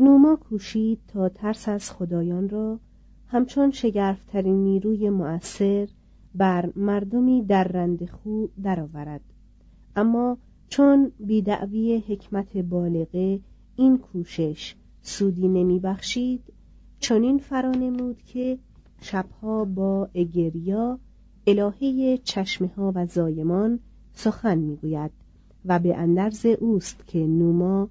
نوما کوشید تا ترس از خدایان را همچون شگرفترین نیروی مؤثر بر مردمی در رندخو درآورد. اما چون بیدعوی حکمت بالغه این کوشش سودی نمی بخشید چنین فرانمود که شبها با اگریا الهه چشمه ها و زایمان سخن می‌گوید و به اندرز اوست که نوما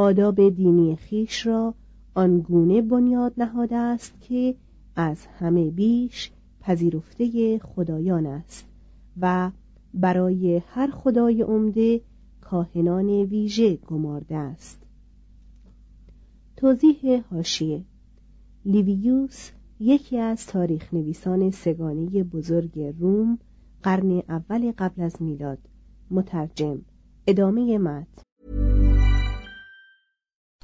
آداب دینی خیش را آنگونه بنیاد نهاده است که از همه بیش پذیرفته خدایان است و برای هر خدای عمده کاهنان ویژه گمارده است. توضیح هاشیه لیویوس یکی از تاریخ نویسان سگانه بزرگ روم قرن اول قبل از میلاد مترجم ادامه متن.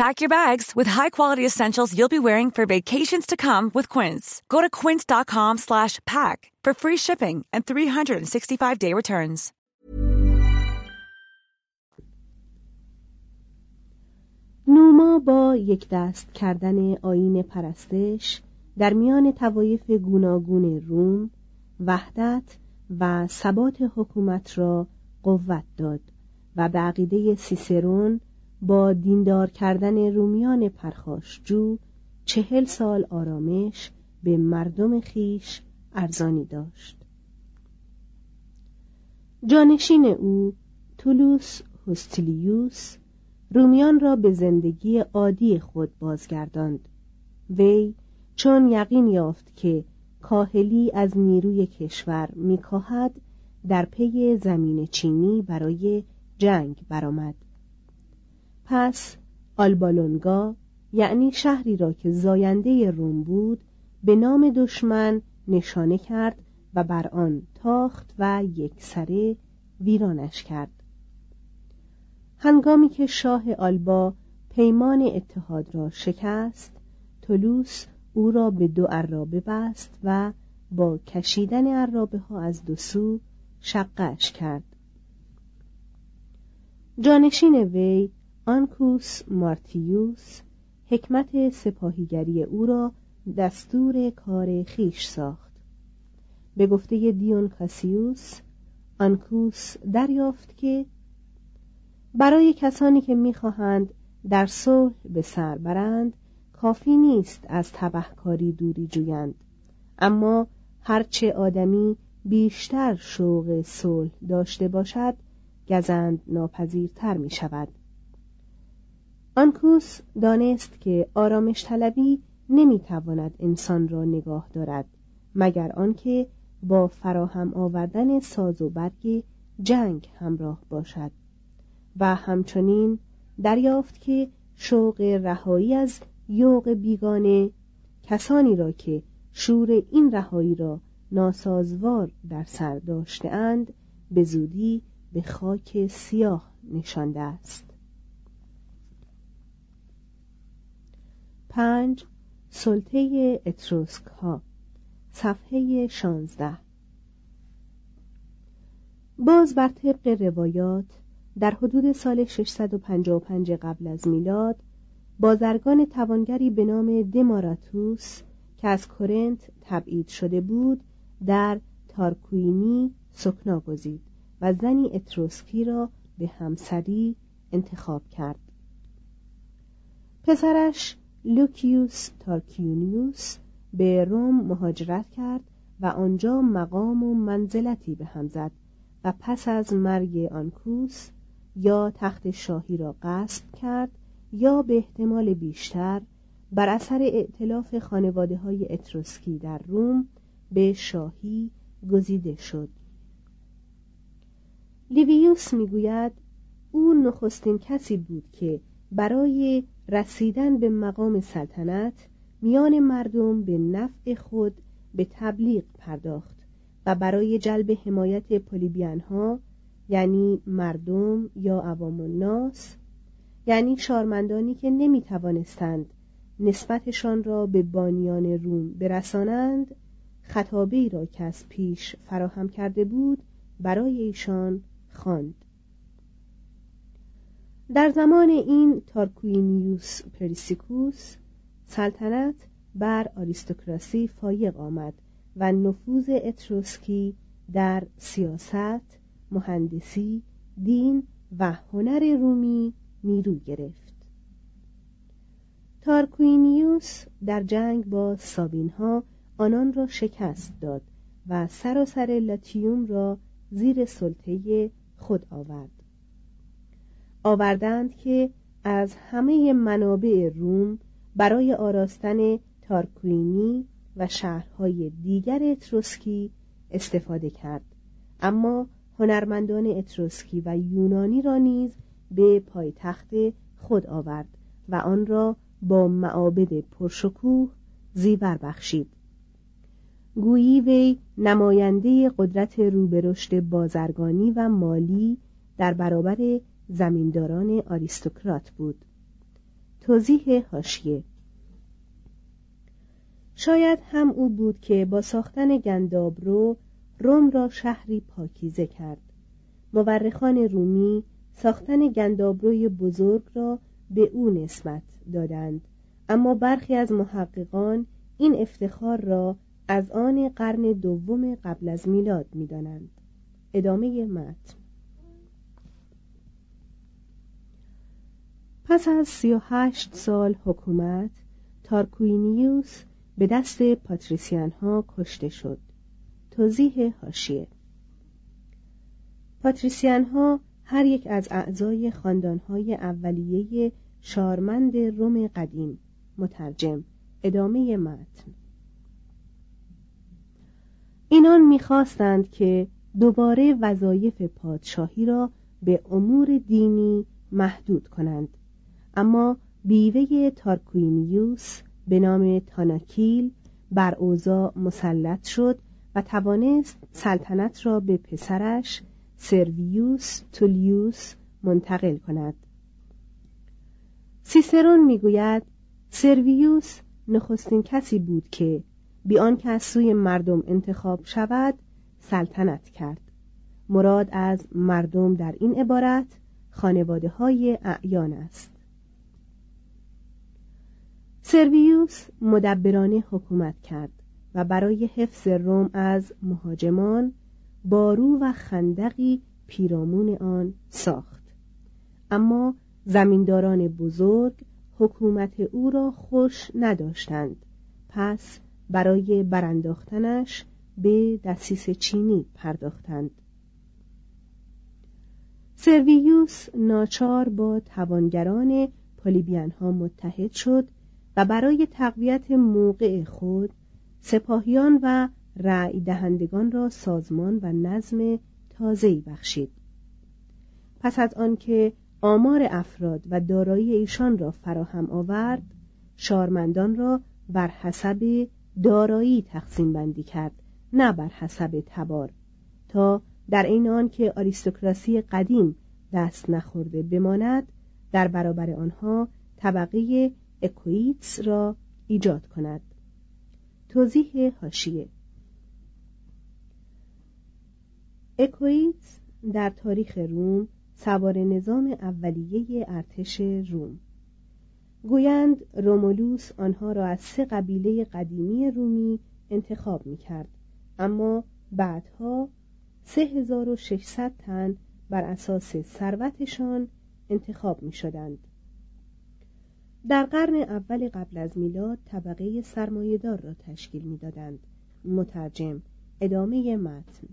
Pack your bags with high-quality essentials you'll be wearing for vacations to come with Quince. Go to quince.com slash pack for free shipping and 365-day returns. نوما با یک دست کردن آین پرستش در میان توایف گوناگون روم وحدت و ثبات حکومت را قوت داد و به عقیده سیسرون با دیندار کردن رومیان پرخاشجو چهل سال آرامش به مردم خیش ارزانی داشت. جانشین او تولوس هستیلیوس رومیان را به زندگی عادی خود بازگرداند. وی چون یقین یافت که کاهلی از نیروی کشور میکاهد در پی زمین چینی برای جنگ برآمد. پس آلبالونگا یعنی شهری را که زاینده روم بود به نام دشمن نشانه کرد و بر آن تاخت و یکسره ویرانش کرد. هنگامی که شاه آلبا پیمان اتحاد را شکست تولوس او را به دو عرابه بست و با کشیدن عرابه ها از دو سو شقش کرد. جانشین وی آنکوس مارتیوس حکمت سپاهیگری او را دستور کار خیش ساخت. به گفته دیون کاسیوس آنکوس دریافت که برای کسانی که می‌خواهند در صلح به سر برند کافی نیست از تبهکاری دوری جویند. اما هرچه آدمی بیشتر شوق صلح داشته باشد گزند ناپذیرتر می شود آنکوس دانست که آرامش طلبی نمی تواند انسان را نگاه دارد مگر آنکه با فراهم آوردن ساز و برگ جنگ همراه باشد. و همچنین دریافت که شوق رهایی از یوق بیگانه کسانی را که شور این رهایی را ناسازوار در سر داشتهاند به زودی به خاک سیاه نشانده است. پنج سلطه اتروسک ها صفحه شانزده. باز بر طبق روایات در حدود سال 655 قبل از میلاد بازرگان توانگری به نام دماراتوس که از کرنت تبعید شده بود در تارکوینی سکنا گزید و زنی اتروسکی را به همسری انتخاب کرد. پسرش لوکیوس تارکوینیوس به روم مهاجرت کرد و آنجا مقام و منزلتی به هم زد و پس از مرگ آنکوس یا تخت شاهی را غصب کرد یا به احتمال بیشتر بر اثر ائتلاف خانواده های اتروسکی در روم به شاهی گزیده شد. لیویوس می‌گوید او نخستین کسی بود که برای رسیدن به مقام سلطنت میان مردم به نفع خود به تبلیغ پرداخت و برای جلب حمایت پولیبیان ها یعنی مردم یا عوام الناس یعنی شارمندانی که نمی توانستند نسبتشان را به بانیان روم برسانند خطابه ای را که از پیش فراهم کرده بود برای ایشان خواند. در زمان این تارکوینیوس پریسکوس سلطنت بر آریستوکراسی فایق آمد و نفوذ اتروسکی در سیاست، مهندسی، دین و هنر رومی نیرو گرفت. تارکوینیوس در جنگ با سابین ها آنان را شکست داد و سراسر لاتیوم را زیر سلطه خود آورد. آوردند که از همه منابع روم برای آراستن تارکوینی و شهرهای دیگر اتروسکی استفاده کرد. اما هنرمندان اتروسکی و یونانی را نیز به پایتخت خود آورد و آن را با معابد پرشکوه زیور بخشید. گویی وی نماینده قدرت روبرشت بازرگانی و مالی در برابر زمینداران آریستوکرات بود. توضیح هاشیه شاید هم او بود که با ساختن گندابرو روم را شهری پاکیزه کرد. مورخان رومی ساختن گندابروی بزرگ را به او نسبت دادند اما برخی از محققان این افتخار را از آن قرن دوم قبل از میلاد می‌دانند. ادامه متن. پس از سی و هشت سال حکومت تارکوینیوس به دست پاتریسیان ها کشته شد. توضیح هاشیه پاتریسیان ها هر یک از اعضای خاندان های اولیه شارمند روم قدیم مترجم ادامه متن. اینان می‌خواستند که دوباره وظایف پادشاهی را به امور دینی محدود کنند. اما بیوه تارکوینیوس به نام تاناکیل بر اوضاع مسلط شد و توانست سلطنت را به پسرش سرویوس تولیوس منتقل کند. سیسرون می‌گوید سرویوس نخستین کسی بود که بیان که از سوی مردم انتخاب شود سلطنت کرد. مراد از مردم در این عبارت خانواده های اعیان است. سرویوس مدبرانه حکومت کرد و برای حفظ روم از مهاجمان بارو و خندقی پیرامون آن ساخت. اما زمینداران بزرگ حکومت او را خوش نداشتند. پس برای برانداختنش به دسیس چینی پرداختند. سرویوس ناچار با توانگران پولیبیان ها متحد شد برای تقویت موقع خود سپاهیان و رأی دهندگان را سازمان و نظم تازه‌ای بخشید. پس از آنکه آمار افراد و دارایی ایشان را فراهم آورد شارمندان را بر حسب دارایی تقسیم بندی کرد نه بر حسب تبار تا در این آن که آریستوکراسی قدیم دست نخورده بماند در برابر آنها طبقه اکویتس را ایجاد کند. توضیح هاشیه اکویتس در تاریخ روم سوار نظام اولیه ارتش روم. گویند رومولوس آنها را از سه قبیله قدیمی رومی انتخاب می کرد اما بعدها 3600 تن بر اساس ثروتشان انتخاب می شدند. در قرن اول قبل از میلاد طبقه سرمایهدار را تشکیل می‌دادند. مترجم ادامه متن.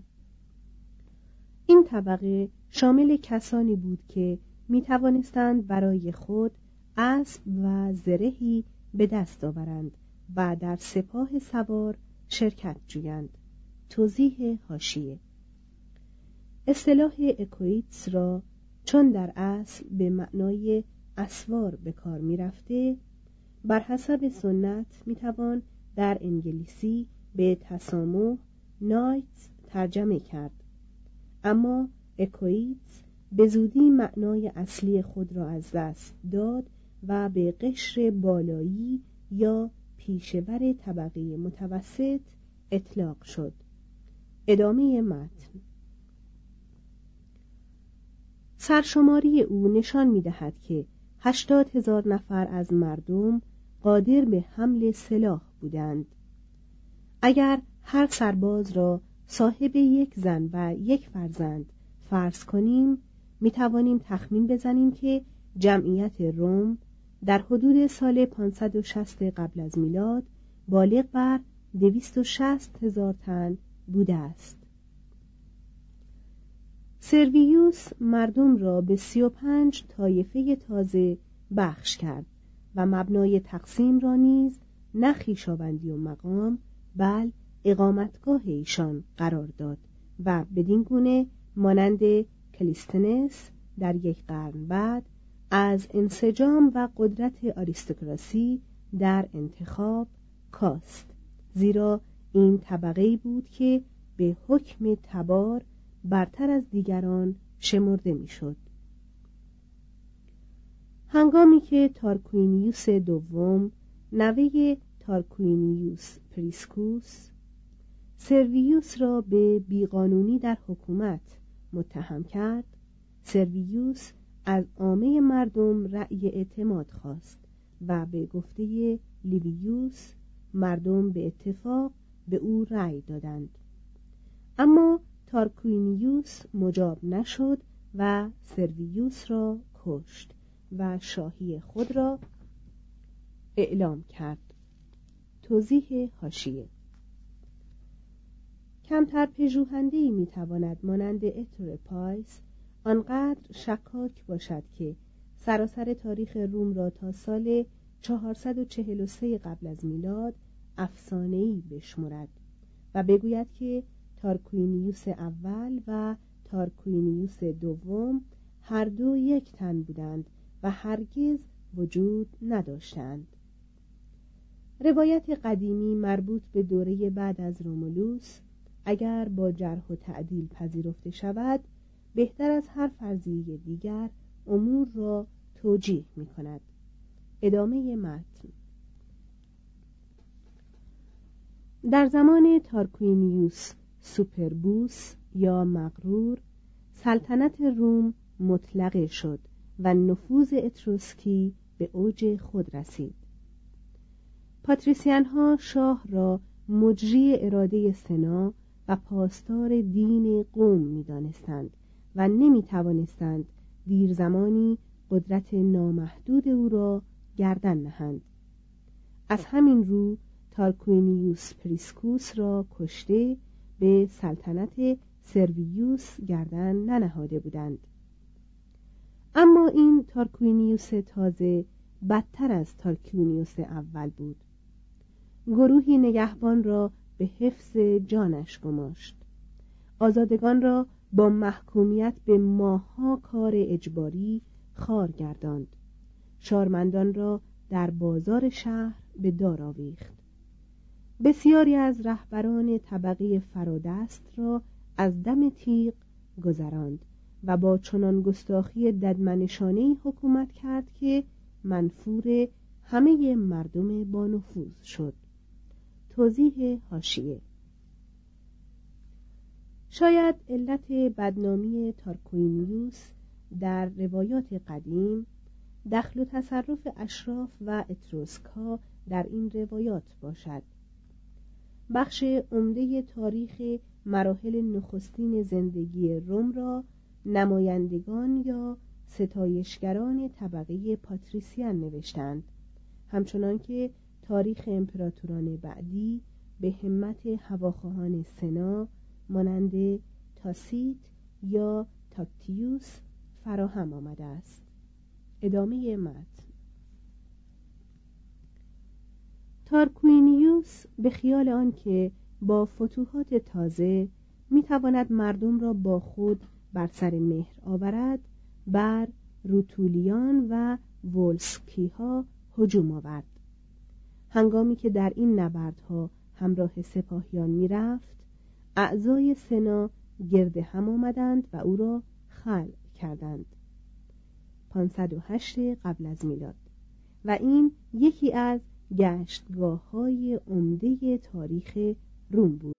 این طبقه شامل کسانی بود که می توانستند برای خود اسب و زرهی به دست آورند و در سپاه سوار شرکت جویند. توضیح هاشیه اصطلاح اکویتس را چون در اصل به معنای اسوار به کار می‌رفته بر حسب سنت می‌توان در انگلیسی به تسامح نایتس ترجمه کرد. اما اکویتس به زودی معنای اصلی خود را از دست داد و به قشر بالایی یا پیشور طبقه متوسط اطلاق شد. ادامه متن. سرشماری او نشان می دهد که هشتاد هزار نفر از مردم قادر به حمل سلاح بودند. اگر هر سرباز را صاحب یک زن و یک فرزند فرض کنیم می توانیم تخمین بزنیم که جمعیت روم در حدود سال 560 قبل از میلاد بالغ بر 260 هزار تن بوده است. سرویوس مردم را به سی و پنج طایفه تازه بخش کرد و مبنای تقسیم را نیز نه خویشاوندی و مقام بل اقامتگاه ایشان قرار داد و بدین گونه مانند کلیستنس در یک قرن بعد از انسجام و قدرت آریستوکراسی در انتخاب کاست. زیرا این طبقه بود که به حکم تبار برتر از دیگران شمرده می‌شد. هنگامی که تارکوینیوس دوم نوه تارکوینیوس پریسکوس سرویوس را به بیقانونی در حکومت متهم کرد سرویوس از عامه مردم رأی اعتماد خواست و به گفته لیویوس مردم به اتفاق به او رأی دادند اما تارکوینیوس مجاب نشد و سرویوس را کشت و شاهی خود را اعلام کرد. توضیح حاشیه کمتر پژوهنده‌ای می‌تواند مانند اتوره پایس آنقدر شکاک باشد که سراسر تاریخ روم را تا سال 443 قبل از میلاد افسانه‌ای بشمرد و بگوید که تارکوینیوس اول و تارکوینیوس دوم هر دو یک تن بودند و هرگز وجود نداشتند. روایت قدیمی مربوط به دوره بعد از رومولوس اگر با جرح و تعدیل پذیرفته شود بهتر از هر فرضیه دیگر امور را توجیه می کند ادامه متن. در زمان تارکوینیوس سوپربوس یا مغرور سلطنت روم مطلقه شد و نفوذ اتروسکی به اوج خود رسید. پاتریسیان ها شاه را مجری اراده سنا و پاسدار دین قوم می دانستند و نمی توانستند دیر زمانی قدرت نامحدود او را گردن نهند. از همین رو تارکوینیوس پریسکوس را کشته به سلطنت سرویوس گردن ننهاده بودند. اما این تارکوینیوس تازه بدتر از تارکوینیوس اول بود. گروهی نگهبان را به حفظ جانش گماشت. آزادگان را با محکومیت به ماه‌ها کار اجباری خار گرداند شارمندان را در بازار شهر به دار آویخت. بسیاری از رهبران طبقه فرادست را از دم تیغ گذراند و با چنان گستاخی ددمنشانه حکومت کرد که منفور همه مردم با نفوذ شد. توضیح هاشیه شاید علت بدنامی تارکوینیوس در روایات قدیم دخل و تصرف اشراف و اتروسکا در این روایات باشد. بخش عمده تاریخ مراحل نخستین زندگی روم را نمایندگان یا ستایشگران طبقه پاتریسیان نوشتند. همچنان که تاریخ امپراتوران بعدی به همت هواخواهان سنا مانند تاسیت یا تاکیتوس فراهم آمده است. ادامه متن. تارکوینیوس به خیال آنکه با فتوحات تازه می‌تواند مردم را با خود بر سر مهر آورد بر روتولیان و ولسکی ها هجوم آورد. هنگامی که در این نبردها همراه سپاهیان می‌رفت اعضای سنا گرد هم آمدند و او را خل کردند. 508 قبل از میلاد. و این یکی از گشتگاه های عمده تاریخ روم بود.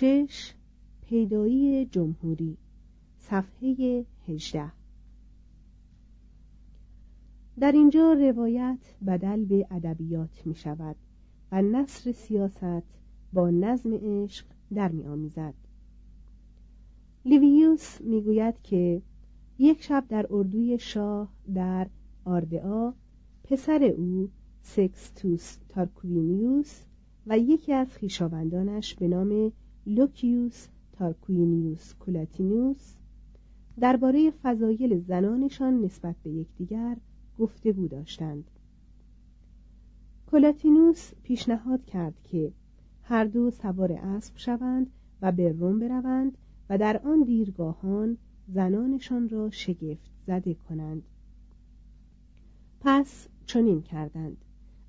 شش پیدایی جمهوری صفحه 18 در اینجا روایت بدل به ادبیات می شود و نصر سیاست با نظم عشق در می آمیزد. لیویوس می گوید که یک شب در اردوی شاه در آردئا پسر او سکستوس تارکوینیوس و یکی از خویشاوندانش به نام لوکیوس تارکوینیوس کولاتینوس درباره فضایل زنانشان نسبت به یکدیگر گفتگو داشتند. کولاتینوس پیشنهاد کرد که هر دو سوار اسب شوند و به روم بروند و در آن دیرگاهان زنانشان را شگفت زده کنند. پس چنین کردند.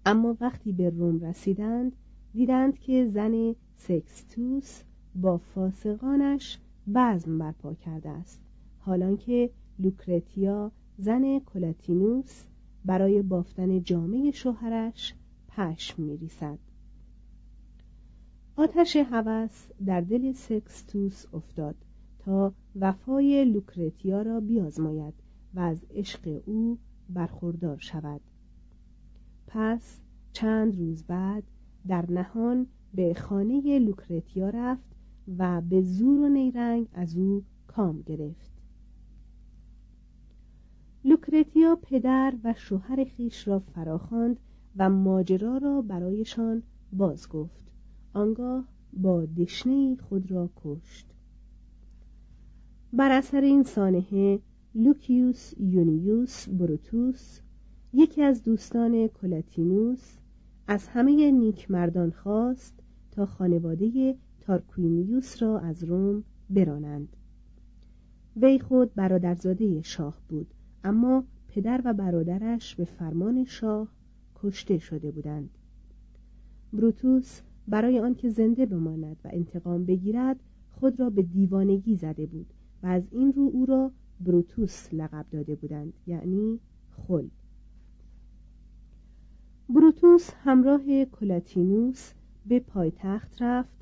اما وقتی به روم رسیدند دیدند که زن سکستوس با فاسقانش بزم برپا کرده است. حالان که لوکرتیا زن کلاتینوس برای بافتن جامعه شوهرش پشم میریسد آتش هوس در دل سکستوس افتاد تا وفای لوکرتیا را بیازماید و از عشق او برخوردار شود. پس چند روز بعد در نهان به خانه لوکرتیا رفت و به زور و نیرنگ از او کام گرفت. لوکرتیا پدر و شوهر خویش را فراخواند و ماجرا را برایشان باز گفت. آنگاه با دشنه خود را کشت. بر اثر این سانحه لوکیوس یونیوس بروتوس یکی از دوستان کولاتینوس از همه نیکمردان خواست تا خانواده تارکوینیوس را از روم برانند. وی خود برادرزاده شاه بود اما پدر و برادرش به فرمان شاه کشته شده بودند. بروتوس برای آنکه زنده بماند و انتقام بگیرد خود را به دیوانگی زده بود و از این رو او را بروتوس لقب داده بودند یعنی خل. بروتوس همراه کلاتینوس به پایتخت رفت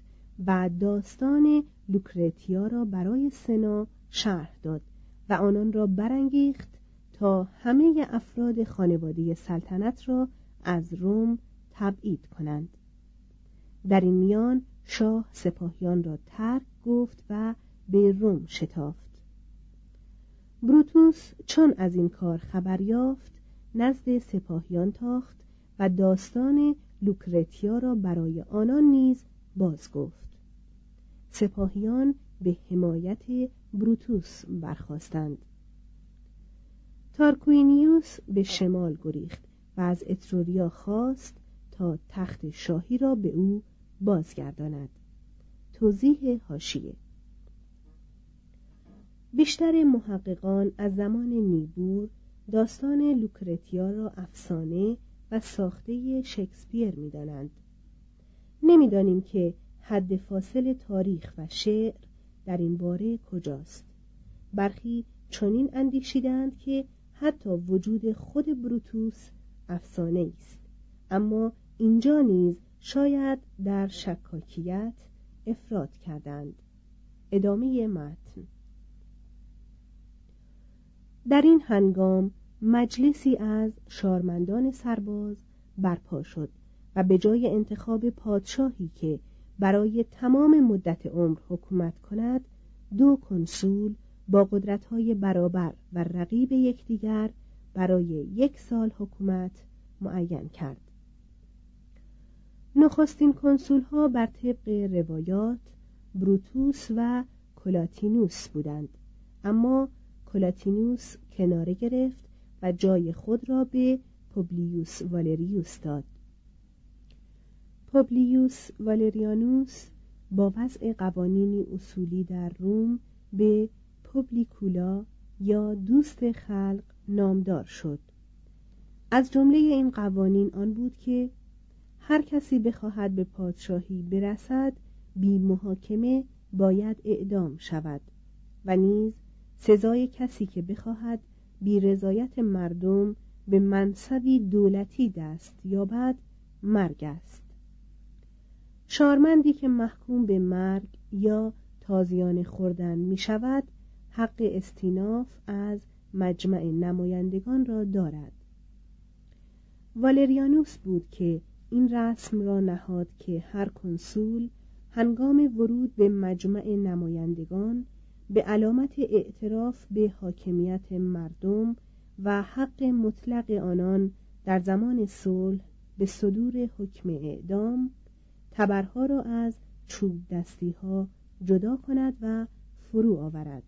و داستان لوکرتیا را برای سنا شرح داد و آنان را برانگیخت تا همه افراد خانواده سلطنت را از روم تبعید کنند. در این میان شاه سپاهیان را ترک گفت و به روم شتافت. بروتوس چون از این کار خبر یافت نزد سپاهیان تاخت و داستان لوکرتیا را برای آنان نیز باز گفت. سپاهیان به حمایت بروتوس برخواستند تارکوینیوس به شمال گریخت و از اتروریا خواست تا تخت شاهی را به او بازگرداند. توضیح هاشیه بیشتر محققان از زمان نیبور داستان لوکرتیا را افسانه و ساخته شکسپیر می‌دانند. نمی‌دانیم که حد فاصل تاریخ و شعر در این باره کجاست. برخی چنین اندیشیدند که حتی وجود خود بروتوس افسانه است. اما اینجا نیز شاید در شکاکیت افراد کردند. ادامه متن. در این هنگام مجلسی از شارمندان سرباز برپا شد و به جای انتخاب پادشاهی که برای تمام مدت عمر حکومت کند دو کنسول با قدرت‌های برابر و رقیب یکدیگر برای یک سال حکومت معین کرد. نخستین کنسول ها بر طبق روایات بروتوس و کلاتینوس بودند اما کلاتینوس کناره گرفت و جای خود را به پوبلیوس والریوس داد. پوبلیوس والریانوس با وضع قوانینی اصولی در روم به پوبلیکولا یا دوست خلق نامدار شد. از جمله این قوانین آن بود که هر کسی بخواهد به پادشاهی برسد بی محاکمه باید اعدام شود و نیز سزای کسی که بخواهد بی رضایت مردم به منصبی دولتی دست یابد مرگ است. شارمندی که محکوم به مرگ یا تازیان خوردن می شود حق استیناف از مجمع نمایندگان را دارد. والریانوس بود که این رسم را نهاد که هر کنسول هنگام ورود به مجمع نمایندگان به علامت اعتراف به حاکمیت مردم و حق مطلق آنان در زمان صلح به صدور حکم اعدام تبرها را از چوب دستی ها جدا کند و فرو آورد.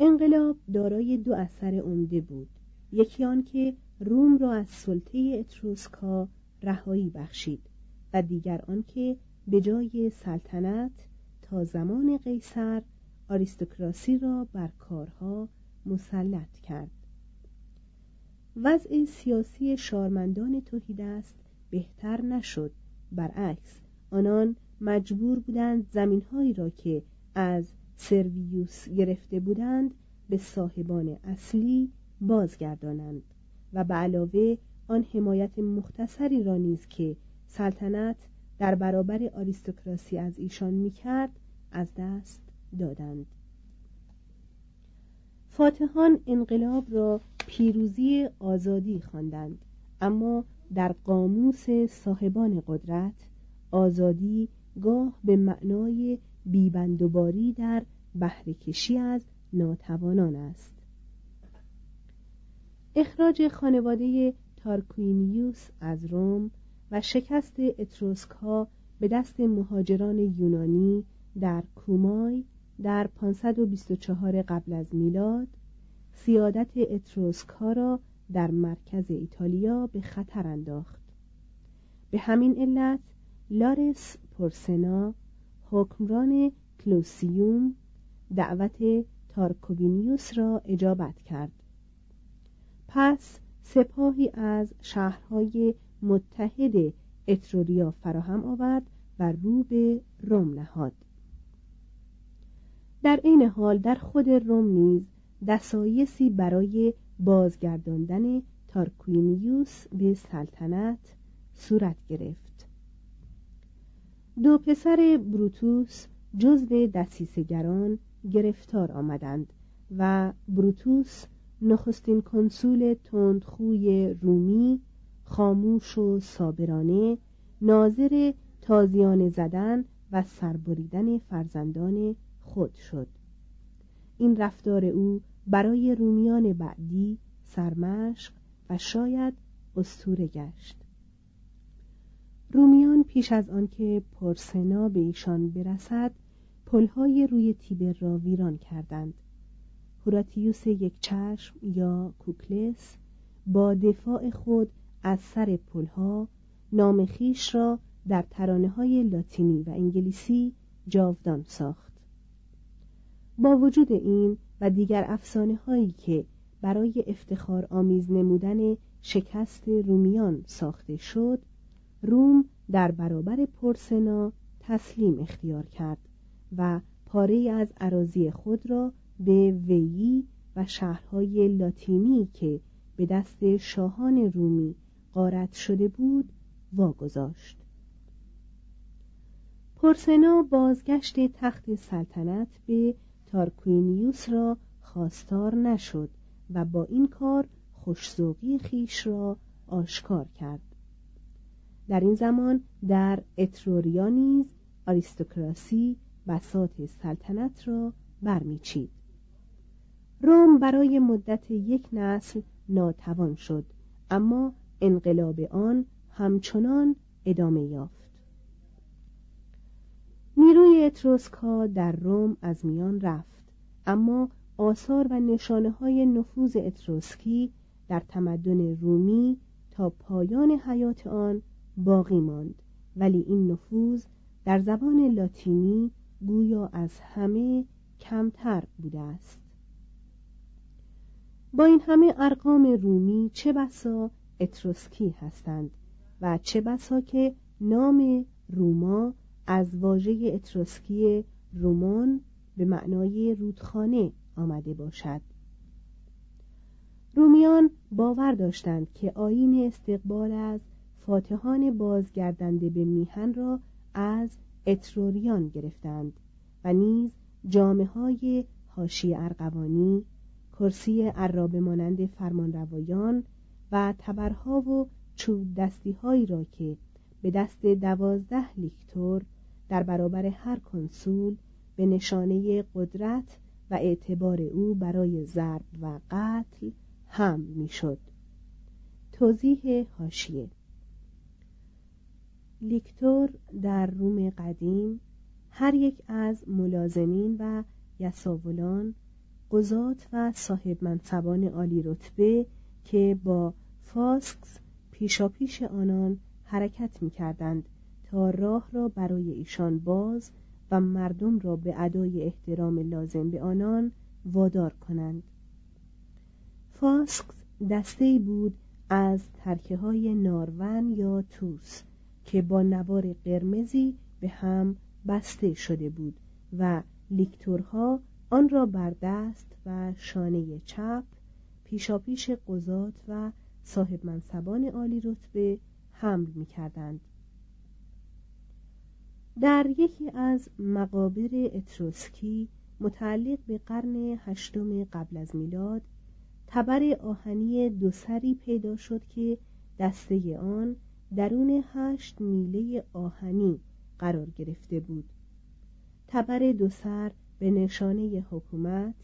انقلاب دارای دو اثر عمده بود. یکی آن که روم را از سلطه اتروسکا رهایی بخشید و دیگر آنکه به جای سلطنت تا زمان قیصر آریستوکراسی را بر کارها مسلط کرد. وضع سیاسی شارمندان توحیدست بهتر نشد. برعکس آنان مجبور بودند زمینهایی را که از سرویوس گرفته بودند به صاحبان اصلی بازگردانند و به علاوه آن حمایت مختصری را نیز که سلطنت در برابر آریستوکراسی از ایشان می‌کرد از دست دادند. فاتحان انقلاب را پیروزی آزادی خواندند اما در قاموس صاحبان قدرت آزادی گاه به معنای بیبندوباری در بهرهکشی از ناتوانان است. اخراج خانواده تارکوینیوس از روم و شکست اتروسک ها به دست مهاجران یونانی در کومای در 524 قبل از میلاد سیادت اتروسک ها را در مرکز ایتالیا به خطر انداخت. به همین علت لارس پورسنا حکمران کلوسیوم دعوت تارکوینیوس را اجابت کرد. پس سپاهی از شهرهای متحد اتروریا فراهم آورد و رو به روم نهاد. در این حال در خود روم نیز دسایسی برای بازگرداندن تارکوینیوس به سلطنت صورت گرفت. دو پسر بروتوس جزو دسیسگران گرفتار آمدند و بروتوس نخستین کنسول تندخوی رومی خاموش و صابرانه ناظر تازیان زدن و سربریدن فرزندان خود شد. این رفتار او برای رومیان بعدی سرمشق و شاید استوره گشت. رومیان پیش از آنکه پرسنا به ایشان برسد پلهای روی تیبر را ویران کردند. هوراتیوس یک چشم یا کوکلس با دفاع خود از سر پلها نام خیش را در ترانه های لاتینی و انگلیسی جاودان ساخت. با وجود این و دیگر افسانه هایی که برای افتخار آمیز نمودن شکست رومیان ساخته شد روم در برابر پرسنا تسلیم اختیار کرد و پاره از عراضی خود را به ویی و شهرهای لاتینی که به دست شاهان رومی غارت شده بود واگذاشت. پرسنا بازگشت تخت سلطنت به تارکوینیوس را خواستار نشد و با این کار خوشزوقی خیش را آشکار کرد. در این زمان در اتروریا نیز آریستوکراسی بساط سلطنت را برمیچید. روم برای مدت یک نسل ناتوان شد اما انقلاب آن همچنان ادامه یافت. اتروسکا در روم از میان رفت. اما آثار و نشانه های نفوذ اتروسکی در تمدن رومی تا پایان حیات آن باقی ماند. ولی این نفوذ در زبان لاتینی گویا از همه کمتر بوده است. با این همه ارقام رومی چه بسا اتروسکی هستند و چه بسا که نام روما از واژه اتروسکی رومان به معنای رودخانه آمده باشد. رومیان باور داشتند که آین استقبال از فاتحان بازگردنده به میهن را از اتروریان گرفتند و نیز جامعه های هاشی ارقوانی کرسی عرابه مانند فرمانروایان و تبرها و چوب دستی هایی را که به دست دوازده لیکتور در برابر هر کنسول به نشانه قدرت و اعتبار او برای ضرب و قتل هم می‌شد. توضیح هاشیه لیکتور در روم قدیم هر یک از ملازمین و یساولان قضات و صاحب منصبان عالی رتبه که با فاسکس پیشاپیش آنان حرکت می کردند تا راه را برای ایشان باز و مردم را به ادای احترام لازم به آنان وادار کنند فاسکس دسته بود از ترکه های نارون یا توس که با نوار قرمزی به هم بسته شده بود و لیکتورها آن را بر دست و شانه چپ پیشاپیش قضات و صاحب منصبان عالی رتبه حمل می کردند. در یکی از مقابر اتروسکی متعلق به قرن هشتم قبل از میلاد تبر آهنی دو سری پیدا شد که دسته آن درون هشت میله آهنی قرار گرفته بود. تبر دو سر به نشانه حکومت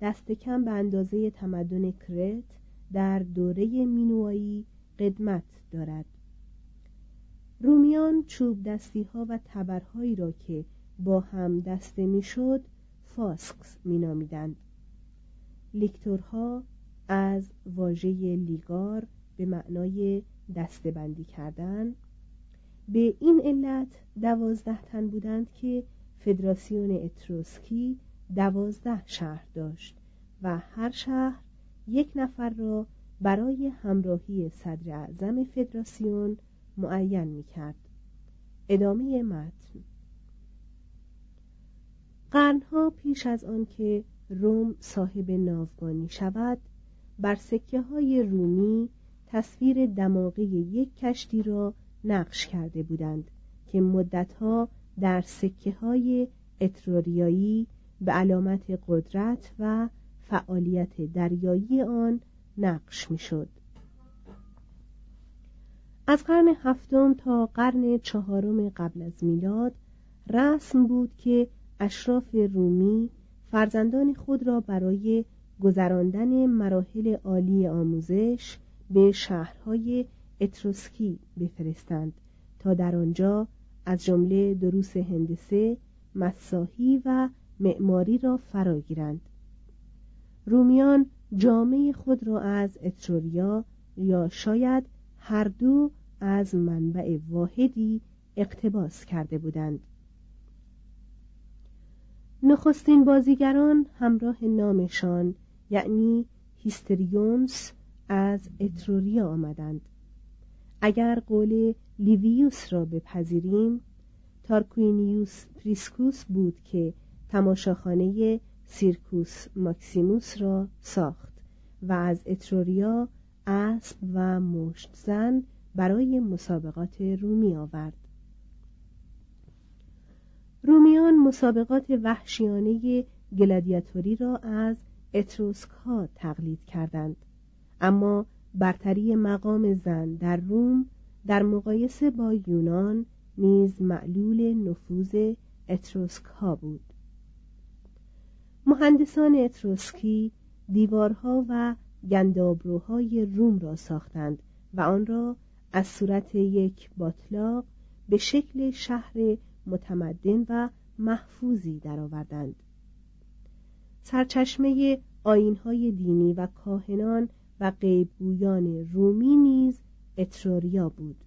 دست کم به اندازه تمدن کرت در دوره مینوایی قدمت دارد. رومیان چوب دستی ها و تبرهایی را که با هم دسته می‌شد فاسکس مینامیدند. لیکتورها از واژه لیگار به معنای دستبندی کردن به این علت دوازده تن بودند که فدراسیون اتروسکی دوازده شهر داشت و هر شهر یک نفر را برای همراهی صدر اعظم فدراسیون معین می کرد. ادامه متن قرنها پیش از آنکه روم صاحب ناوگانی شود بر سکه های رومی تصویر دماغی یک کشتی را نقش کرده بودند که مدتها در سکه های اتروریایی به علامت قدرت و فعالیت دریایی آن نقش می‌شد. از قرن هفتم تا قرن چهارم قبل از میلاد رسم بود که اشراف رومی فرزندان خود را برای گذراندن مراحل عالی آموزش به شهرهای اتروسکی بفرستند تا در آنجا از جمله دروس هندسه، مساحی و معماری را فرا گیرند. رومیان جامعه خود را از اتروریا یا شاید هر دو از منبع واحدی اقتباس کرده بودند. نخستین بازیگران همراه نامشان یعنی هیستریونس از اتروریا آمدند اگر قول لیویوس را بپذیریم تارکوینیوس پریسکوس بود که تماشاخانه سیرکوس ماکسیموس را ساخت و از اتروریا اسب و مشت زن برای مسابقات رومی آورد. رومیان مسابقات وحشیانه گلادیاتوری را از اتروسک تقلید کردند. اما برتری مقام زن در روم در مقایسه با یونان نیز معلول نفوذ اتروسک بود. مهندسان اتروسکی دیوارها و گندابروهای روم را ساختند و آن را از صورت یک باطلاق به شکل شهر متمدن و محفوظی درآوردند. سرچشمه آینهای دینی و کاهنان و غیبگویان رومی نیز اتروریا بود